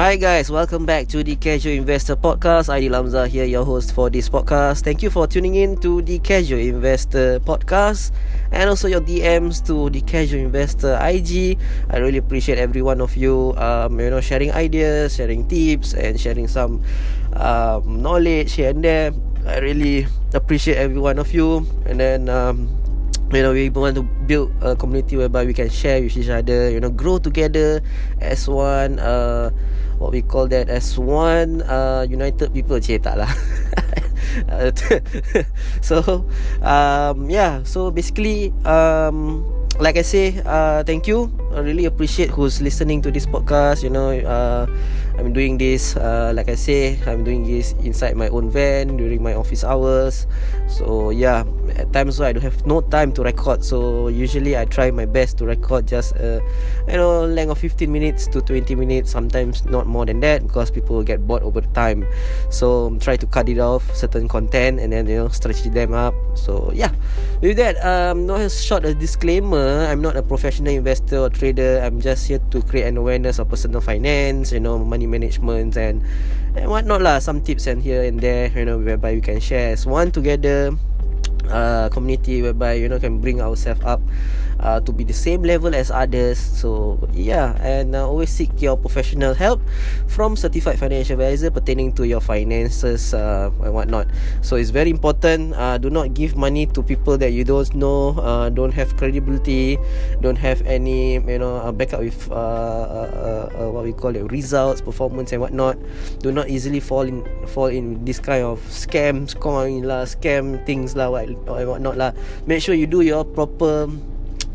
Hi guys, welcome back to the Casual Investor Podcast. Aidil Lamza here, your host for this podcast. Thank you for tuning in to the Casual Investor Podcast and also your DMs to the Casual Investor IG. I really appreciate every one of you, um, you know, sharing ideas, sharing tips, and sharing some um, knowledge here and there. I really appreciate every one of you, and then. Um, you know we want to build a community whereby we can share with each other you know grow together as one uh what we call that as one uh united people cik tak lah so um yeah so basically um like I say, uh, thank you. I really appreciate who's listening to this podcast. You know, uh, I'm doing this, uh, like I say, I'm doing this inside my own van during my office hours. So yeah, at times so I don't have no time to record. So usually I try my best to record just, uh, you know, length of 15 minutes to 20 minutes. Sometimes not more than that because people get bored over time. So try to cut it off certain content and then you know stretch them up. So yeah, with that, um, not short a disclaimer. I'm not a professional investor or trader. I'm just here to create an awareness of personal finance, you know, money management and and whatnot lah. Some tips and here and there, you know, whereby we can share as one together. Uh, community whereby you know can bring ourselves up uh, to be the same level as others. So yeah, and uh, always seek your professional help from certified financial advisor pertaining to your finances uh, and whatnot. So it's very important. Uh, do not give money to people that you don't know, uh, don't have credibility, don't have any you know uh, backup with uh, uh, uh, uh, what we call it results, performance and whatnot. Do not easily fall in fall in this kind of scams, coin lah, scam things lah, what or whatnot lah. Make sure you do your proper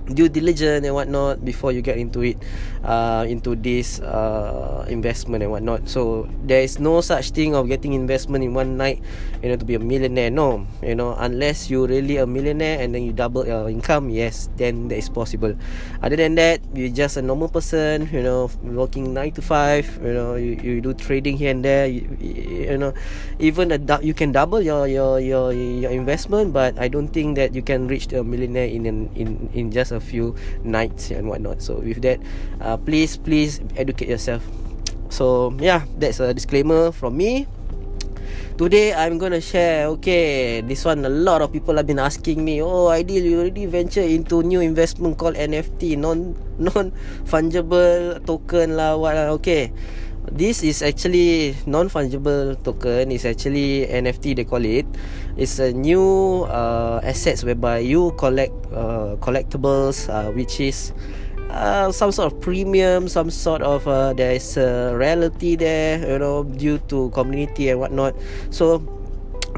due diligence and whatnot before you get into it uh, into this uh, investment and whatnot. So there is no such thing of getting investment in one night you know to be a millionaire. No you know unless you really a millionaire and then you double your income yes then that is possible. Other than that you're just a normal person you know working 9 to 5 you know you, you do trading here and there you, you know. Even a you can double your your your your investment but i don't think that you can reach a millionaire in in in, in just a few nights and whatnot. So with that, uh, please please educate yourself. So yeah, that's a disclaimer from me. Today I'm gonna share. Okay, this one a lot of people have been asking me. Oh, ideal you already venture into new investment called NFT, non non fungible token lah. What? Lah. Okay. This is actually non-fungible token. It's actually NFT they call it. It's a new uh, assets whereby you collect uh, collectibles, uh, which is uh, some sort of premium, some sort of uh, there is a reality there, you know, due to community and whatnot. So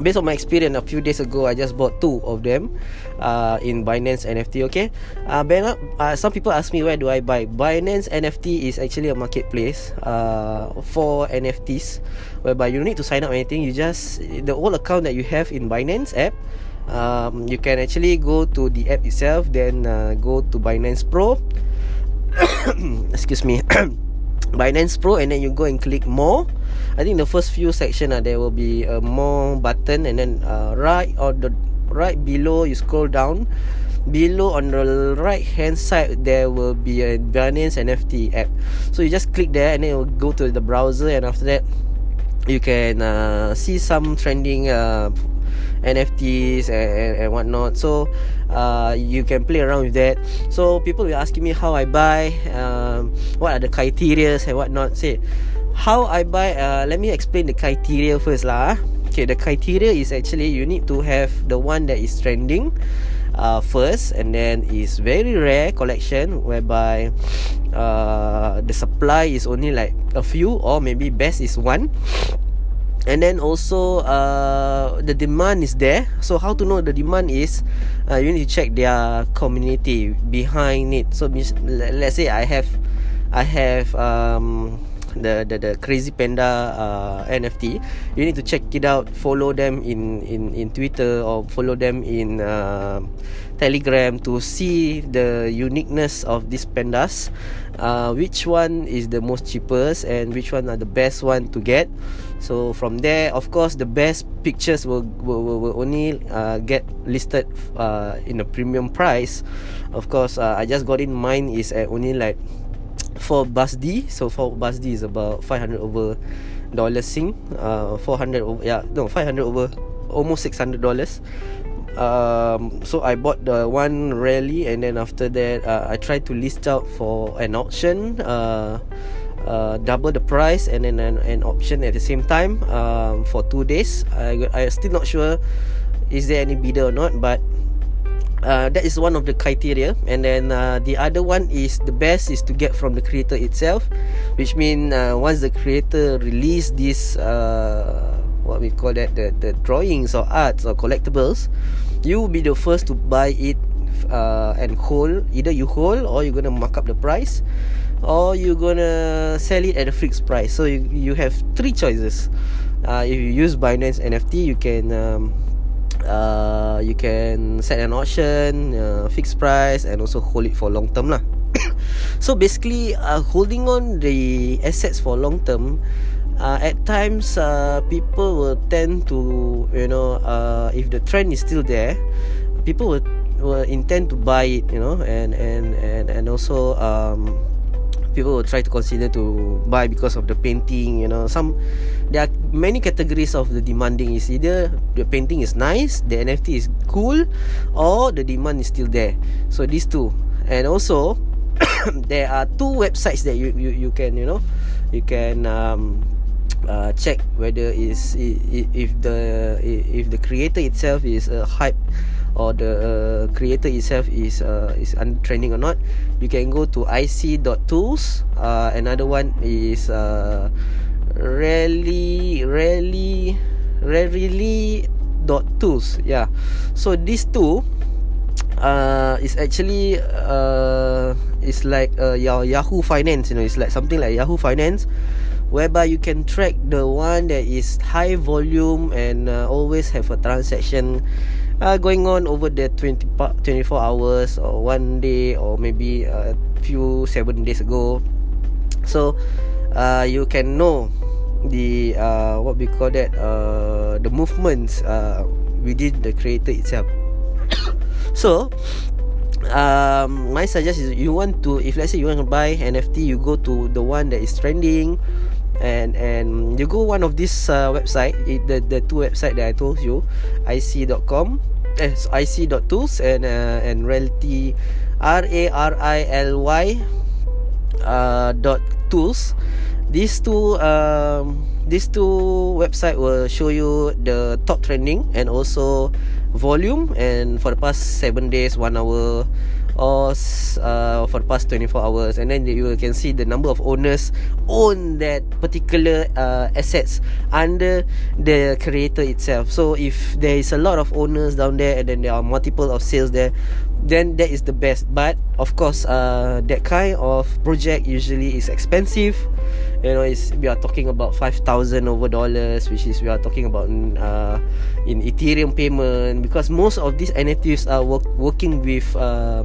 based on my experience a few days ago i just bought two of them uh, in binance nft okay? Uh, ben, uh, some people ask me where do i buy? Binance nft is actually a marketplace uh, for nfts whereby you don't need to sign up anything. You just the old account that you have in binance app um, you can actually go to the app itself then uh, go to binance pro excuse me Binance Pro and then you go and click more. I think the first few section uh, there will be a more button and then uh, right or the right below you scroll down below on the right hand side there will be a Binance NFT app. So you just click there and then will go to the browser and after that you can uh, see some trending uh, NFTs and, and, and whatnot. So uh, you can play around with that. So people will asking me how I buy, um, what are the criteria and whatnot. Say how I buy. Uh, let me explain the criteria first lah. Okay, the criteria is actually you need to have the one that is trending. Uh, first and then is very rare collection whereby uh, the supply is only like a few or maybe best is one and then also uh, the demand is there. So how to know the demand is uh, you need to check their community behind it. So let's say i have i have um, the, the the crazy panda uh, nft you need to check it out follow them in in in twitter or follow them in uh, telegram to see the uniqueness of these pandas uh, which one is the most cheapest and which one are the best one to get so from there of course the best pictures will will, will, will only uh, get listed uh, in a premium price of course uh, i just got in mine is at only like for bus D. So for bus D is about 500 over dollars Sing. Uh, 400 over yeah no 500 over almost 600 dollars. Um, so I bought the one rally and then after that uh, I tried to list out for an auction. Uh, uh, double the price and then an, an option at the same time um, for two days. I I still not sure is there any bidder or not, but uh, that is one of the criteria and then uh, the other one is the best is to get from the creator itself which means uh, once the creator release this uh, what we call that the, the drawings or arts or collectibles you will be the first to buy it uh, and hold. Either you hold or you're gonna mark up the price or you're gonna sell it at a fixed price. So you, you have three choices. Uh, if you use Binance NFT you can um, uh, you can set an auction, uh, fixed price, and also hold it for long term lah. so basically, uh, holding on the assets for long term, uh, at times uh, people will tend to you know uh, if the trend is still there, people will will intend to buy it, you know, and and and and also um, people will try to consider to buy because of the painting you know. Some there are many categories of the demanding. Is either the painting is nice the nft is cool or the demand is still there. So these two. And also there are two websites that you you, you can you know you can um, uh, check whether is if the if the creator itself is a hype or the uh, creator itself is uh, is under training or not you can go to ic.tools uh, another one is uh, rally rally rally dot tools yeah. So these two uh is actually uh is like uh, your yahoo finance you know it's like something like yahoo finance whereby you can track the one that is high volume and uh, always have a transaction uh, going on over the 20 24 hours or one day or maybe a few seven days ago. So uh, you can know the uh, what we call that uh, the movements uh, within the creator itself. So um, my suggestion is you want to if let's say you want to buy NFT you go to the one that is trending and and you go one of this uh, website it, the the two website that I told you ic.com eh so ic.tools and uh, and reality r a r i l y uh, tools. These two um these two website will show you the top trending and also volume and for the past 7 days 1 hour or uh, for the past 24 hours. And then you can see the number of owners own that particular uh, assets under the creator itself. So if there is a lot of owners down there and then there are multiple of sales there then that is the best. But of course uh, that kind of project usually is expensive. You know is we are talking about 5000 over dollars which is we are talking about uh, in ethereum payment. Because most of these nfts are work, working with uh,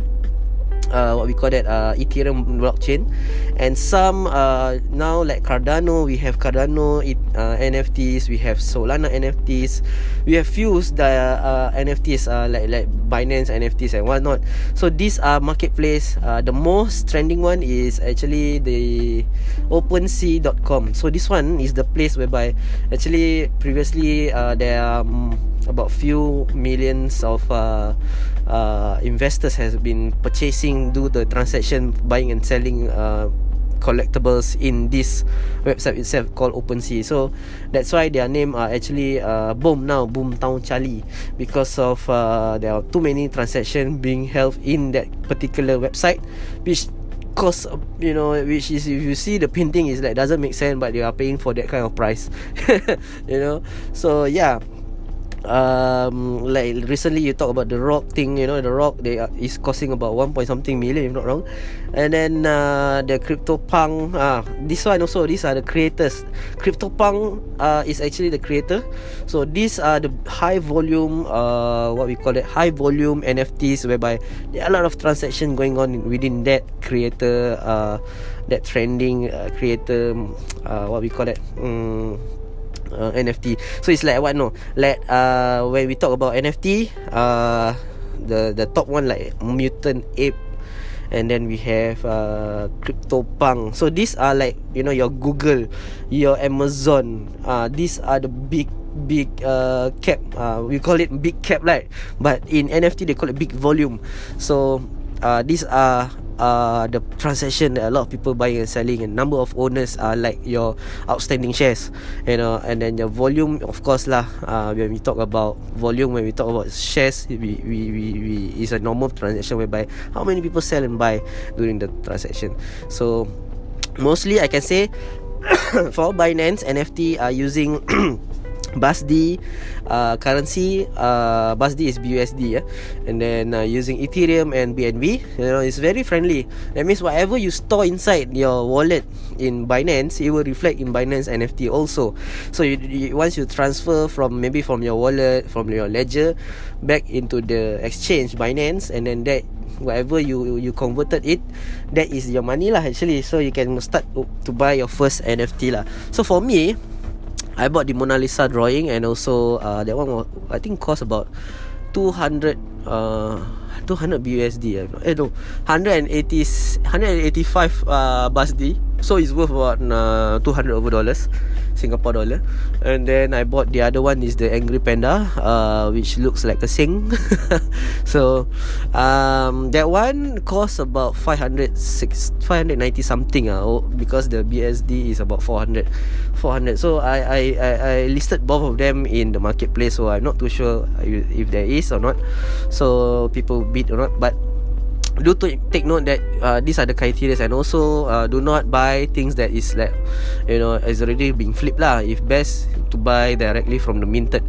uh, what we call that uh, Ethereum blockchain, and some uh, now like Cardano, we have Cardano uh, NFTs, we have Solana NFTs, we have fused the uh, NFTs uh, like like Binance NFTs and whatnot. So these are marketplace. Uh, the most trending one is actually the OpenSea.com. So this one is the place whereby actually previously uh, there are um, about few millions of uh, uh, investors has been purchasing do the transaction buying and selling uh, collectibles in this website itself called OpenSea. So that's why their name are actually uh, Boom now, Boomtown Charlie, because of uh, there are too many transactions being held in that particular website, which cost you know which is if you see the painting is like doesn't make sense but they are paying for that kind of price you know so yeah um like recently you talk about the rock thing you know the rock they are, is costing about 1 point something million if not wrong. And then uh, the crypto punk uh, this one also these are the creators. Crypto punk uh, is actually the creator. So these are the high volume uh what we call it high volume nfts whereby there are a lot of transaction going on within that creator uh that trending uh, creator uh, what we call it um, uh, NFT. So it's like what no, like uh when we talk about NFT, uh the the top one like mutant ape and then we have uh, CryptoPunk. So these are like you know your Google, your Amazon. Uh, these are the big big uh, cap. Uh, we call it big cap, right? But in NFT they call it big volume. So uh, these are uh, the transaction that a lot of people buying and selling and number of owners are like your outstanding shares you know and then your volume of course lah uh, when we talk about volume when we talk about shares we, we, we, we is a normal transaction whereby how many people sell and buy during the transaction. So mostly I can say for Binance NFT are using BUSD uh, currency uh, BUSD is BUSD yeah? and then uh, using Ethereum and BNB you know it's very friendly. That means whatever you store inside your wallet in Binance it will reflect in Binance NFT also. So you, you, once you transfer from maybe from your wallet from your ledger back into the exchange Binance and then that whatever you you converted it that is your money lah actually. So you can start to buy your first NFT lah. So for me I bought the Mona Lisa drawing and also uh, that one was, I think cost about 200 uh 200 BUSD eh no 180 185 uh BUSD so it's worth about uh, 200 over dollars Singapore dollar. And then I bought the other one is the Angry Panda uh, which looks like a sing. So um, that one costs about 500 6, 590 something uh, because the BSD is about 400 400 so I, I, I, I listed both of them in the marketplace so I'm not too sure if there is or not. So people bid or not but do to take note that uh, these are the criteria and also uh, do not buy things that is like you know is already being flipped lah. If best to buy directly from the minted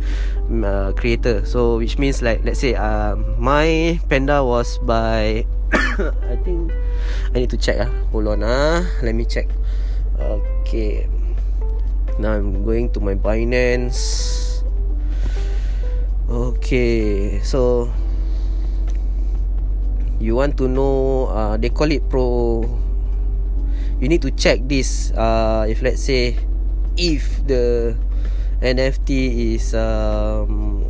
mm, uh, creator. So which means like let's say uh, my panda was by I think I need to check ah. Hold on ah. Let me check. Okay. Now I'm going to my Binance. Okay. So you want to know uh, they call it pro you need to check this uh, if let's say if the NFT is um,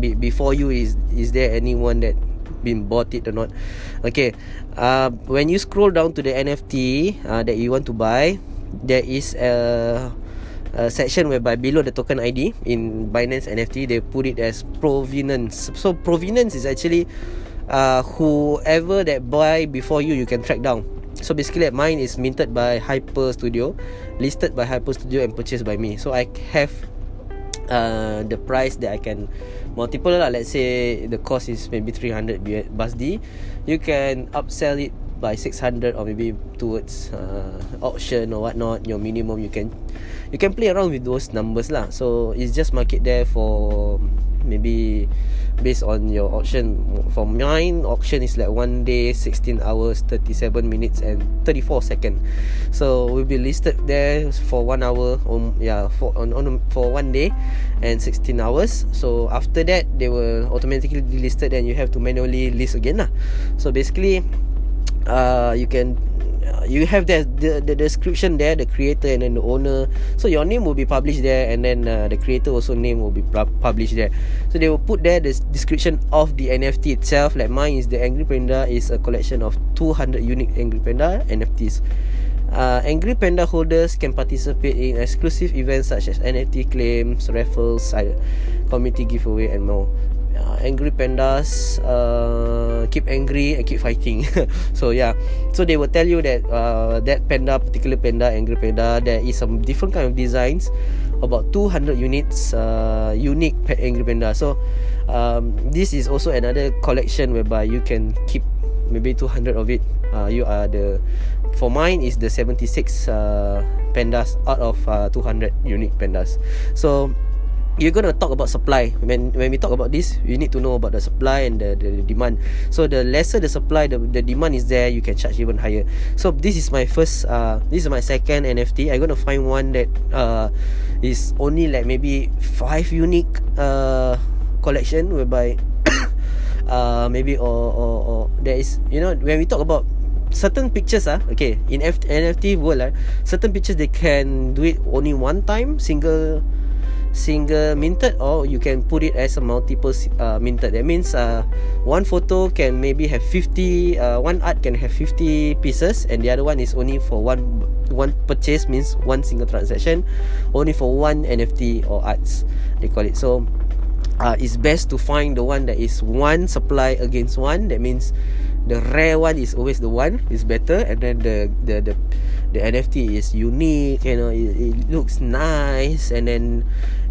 be, before you is is there anyone that been bought it or not? Okay uh, when you scroll down to the NFT uh, that you want to buy there is a a section whereby below the token ID in Binance NFT they put it as provenance. So provenance is actually uh, whoever that buy before you you can track down. So basically mine is minted by hyper studio listed by hyper studio and purchased by me. So i have uh, the price that i can multiple lah. Let's say the cost is maybe 300 BUSD you can upsell it by 600 or maybe towards uh, auction or whatnot your minimum you can you can play around with those numbers lah. So it's just market there for maybe based on your auction. For mine auction is like one day 16 hours 37 minutes and 34 second. So we'll be listed there for one hour on yeah for on, on for one day and 16 hours. So after that they will automatically delisted and you have to manually list again lah. So basically uh you can uh, you have the, the the description there the creator and then the owner. So your name will be published there and then uh, the creator also name will be published there. So they will put there the description of the nft itself. Like mine is the angry panda is a collection of 200 unique angry panda nfts uh, Angry Panda holders can participate in exclusive events such as NFT claims, raffles, community giveaway, and more uh, angry pandas uh, keep angry and keep fighting. So yeah. So they will tell you that uh, that panda particular panda angry panda there is some different kind of designs. About 200 units uh, unique pet angry panda. So um, this is also another collection whereby you can keep maybe 200 of it. Uh, you are the for mine is the 76 uh, pandas out of uh, 200 unique pandas. So you're going to talk about supply. When when we talk about this you need to know about the supply and the, the demand. So the lesser the supply the, the demand is there you can charge even higher. So this is my first uh this is my second nft i'm going to find one that uh is only like maybe five unique uh collection whereby uh maybe or, or or there is you know when we talk about certain pictures ah okay in F- nft world ah certain pictures they can do it only one time single single minted or you can put it as a multiple uh, minted. That means uh, one photo can maybe have 50 uh, one art can have 50 pieces and the other one is only for one one purchase means one single transaction only for one nft or arts they call it. So uh, it's best to find the one that is one supply against one. That means the rare one is always the one is better and then the the the the NFT is unique you know it, it looks nice and then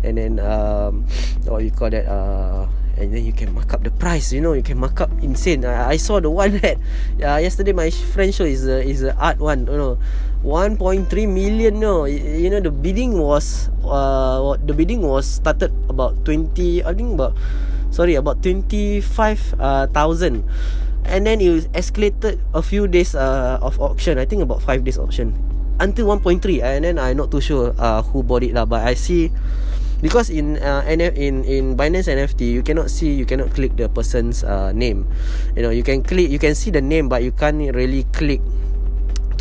and then um what you call that uh and then you can mark up the price you know you can mark up insane. I, I saw the one that uh, yesterday my friend show is a, is a art one you know 1.3 million no you know the bidding was uh the bidding was started about 20 i think about sorry about 25,000 uh, and then it escalated a few days uh, of auction. I think about 5 days auction. Until 1.3 and then i'm not too sure uh, who bought it lah. But i see because in uh, NF in in Binance NFT you cannot see you cannot click the person's uh, name. You know you can click you can see the name but you can't really click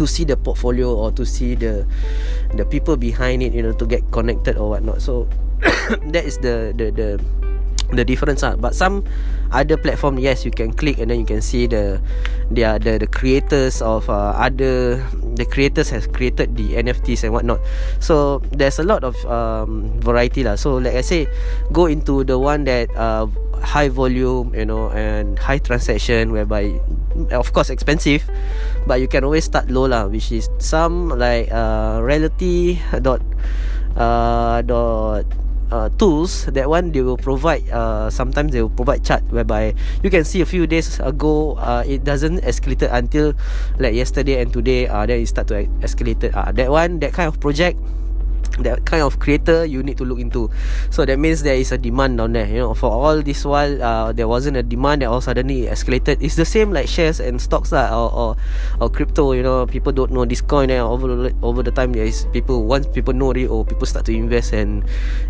to see the portfolio or to see the the people behind it you know to get connected or whatnot. So that is the the the the difference ah but some other platform yes you can click and then you can see the their the the creators of uh, other the creators has created the NFTs and whatnot. So there's a lot of um, variety lah. So like I say go into the one that uh, high volume you know and high transaction whereby of course expensive but you can always start low lah which is some like uh, reality dot uh, dot uh, tools that one they will provide uh, sometimes they will provide chart whereby you can see a few days ago uh, it doesn't escalated until like yesterday and today uh, then it start to escalate uh, that one that kind of project that kind of creator you need to look into. So that means there is a demand down there you know. For all this while uh, there wasn't a demand that all suddenly escalated. It's the same like shares and stocks lah, or, or or crypto you know. People don't know this coin eh, over over the time there is people once people know it or people start to invest and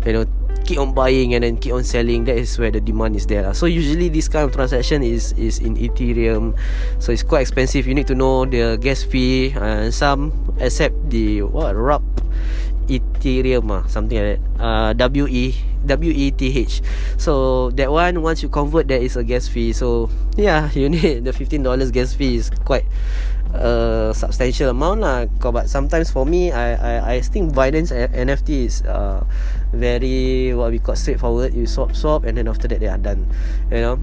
you know keep on buying and then keep on selling. That is where the demand is there lah. so usually this kind of transaction is is in ethereum. So it's quite expensive. You need to know the gas fee and some accept the what wrap Ethereum ah something like that. Uh, W E W E T H. So that one once you convert there is a gas fee. So yeah you need the $15 gas fee is quite a substantial amount lah. But sometimes for me I I I think Binance NFT is uh, very what we call straightforward. You swap swap and then after that they are done you know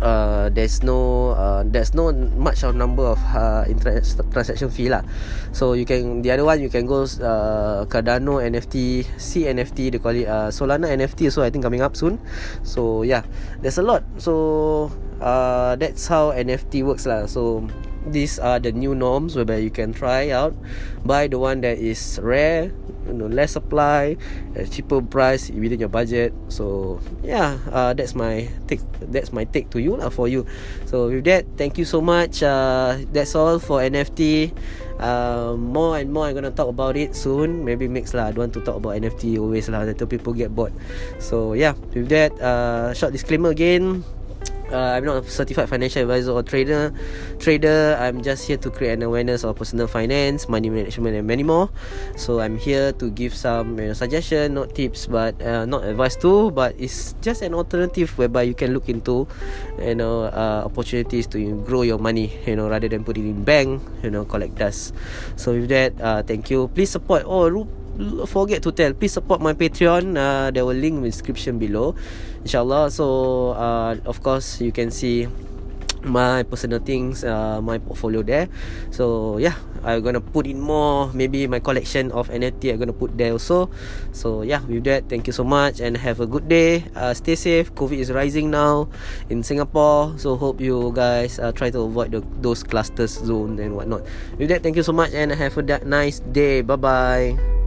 uh, there's no uh, there's no much of number of uh, transaction fee lah. So you can the other one you can go uh, Cardano NFT C NFT they call it uh, Solana NFT so I think coming up soon. So yeah there's a lot. So uh, that's how NFT works lah. So these are the new norms whereby you can try out buy the one that is rare you know less supply a cheaper price within your budget. So yeah uh, that's my take that's my take to you lah for you. So with that thank you so much. Uh, that's all for NFT uh, more and more I'm gonna talk about it soon. Maybe mix lah. I don't want to talk about NFT always lah. Until people get bored. So yeah with that uh, short disclaimer again uh, I'm not a certified financial advisor or trader. Trader, I'm just here to create an awareness of personal finance, money management, and many more. So I'm here to give some you know, suggestion, not tips, but uh, not advice too. But it's just an alternative whereby you can look into, you know, uh, opportunities to grow your money. You know, rather than put it in bank, you know, collect dust. So with that, uh, thank you. Please support. Oh, forget to tell. Please support my patreon. Uh, there will link in the description below. Inshallah. So uh, of course you can see my personal things uh, my portfolio there. So yeah i'm gonna put in more. Maybe my collection of nft i'm gonna put there also. So yeah with that thank you so much and have a good day. Uh, stay safe. Covid is rising now in singapore. So hope you guys uh, try to avoid the, those clusters zone and whatnot. With that thank you so much and have a nice day. Bye bye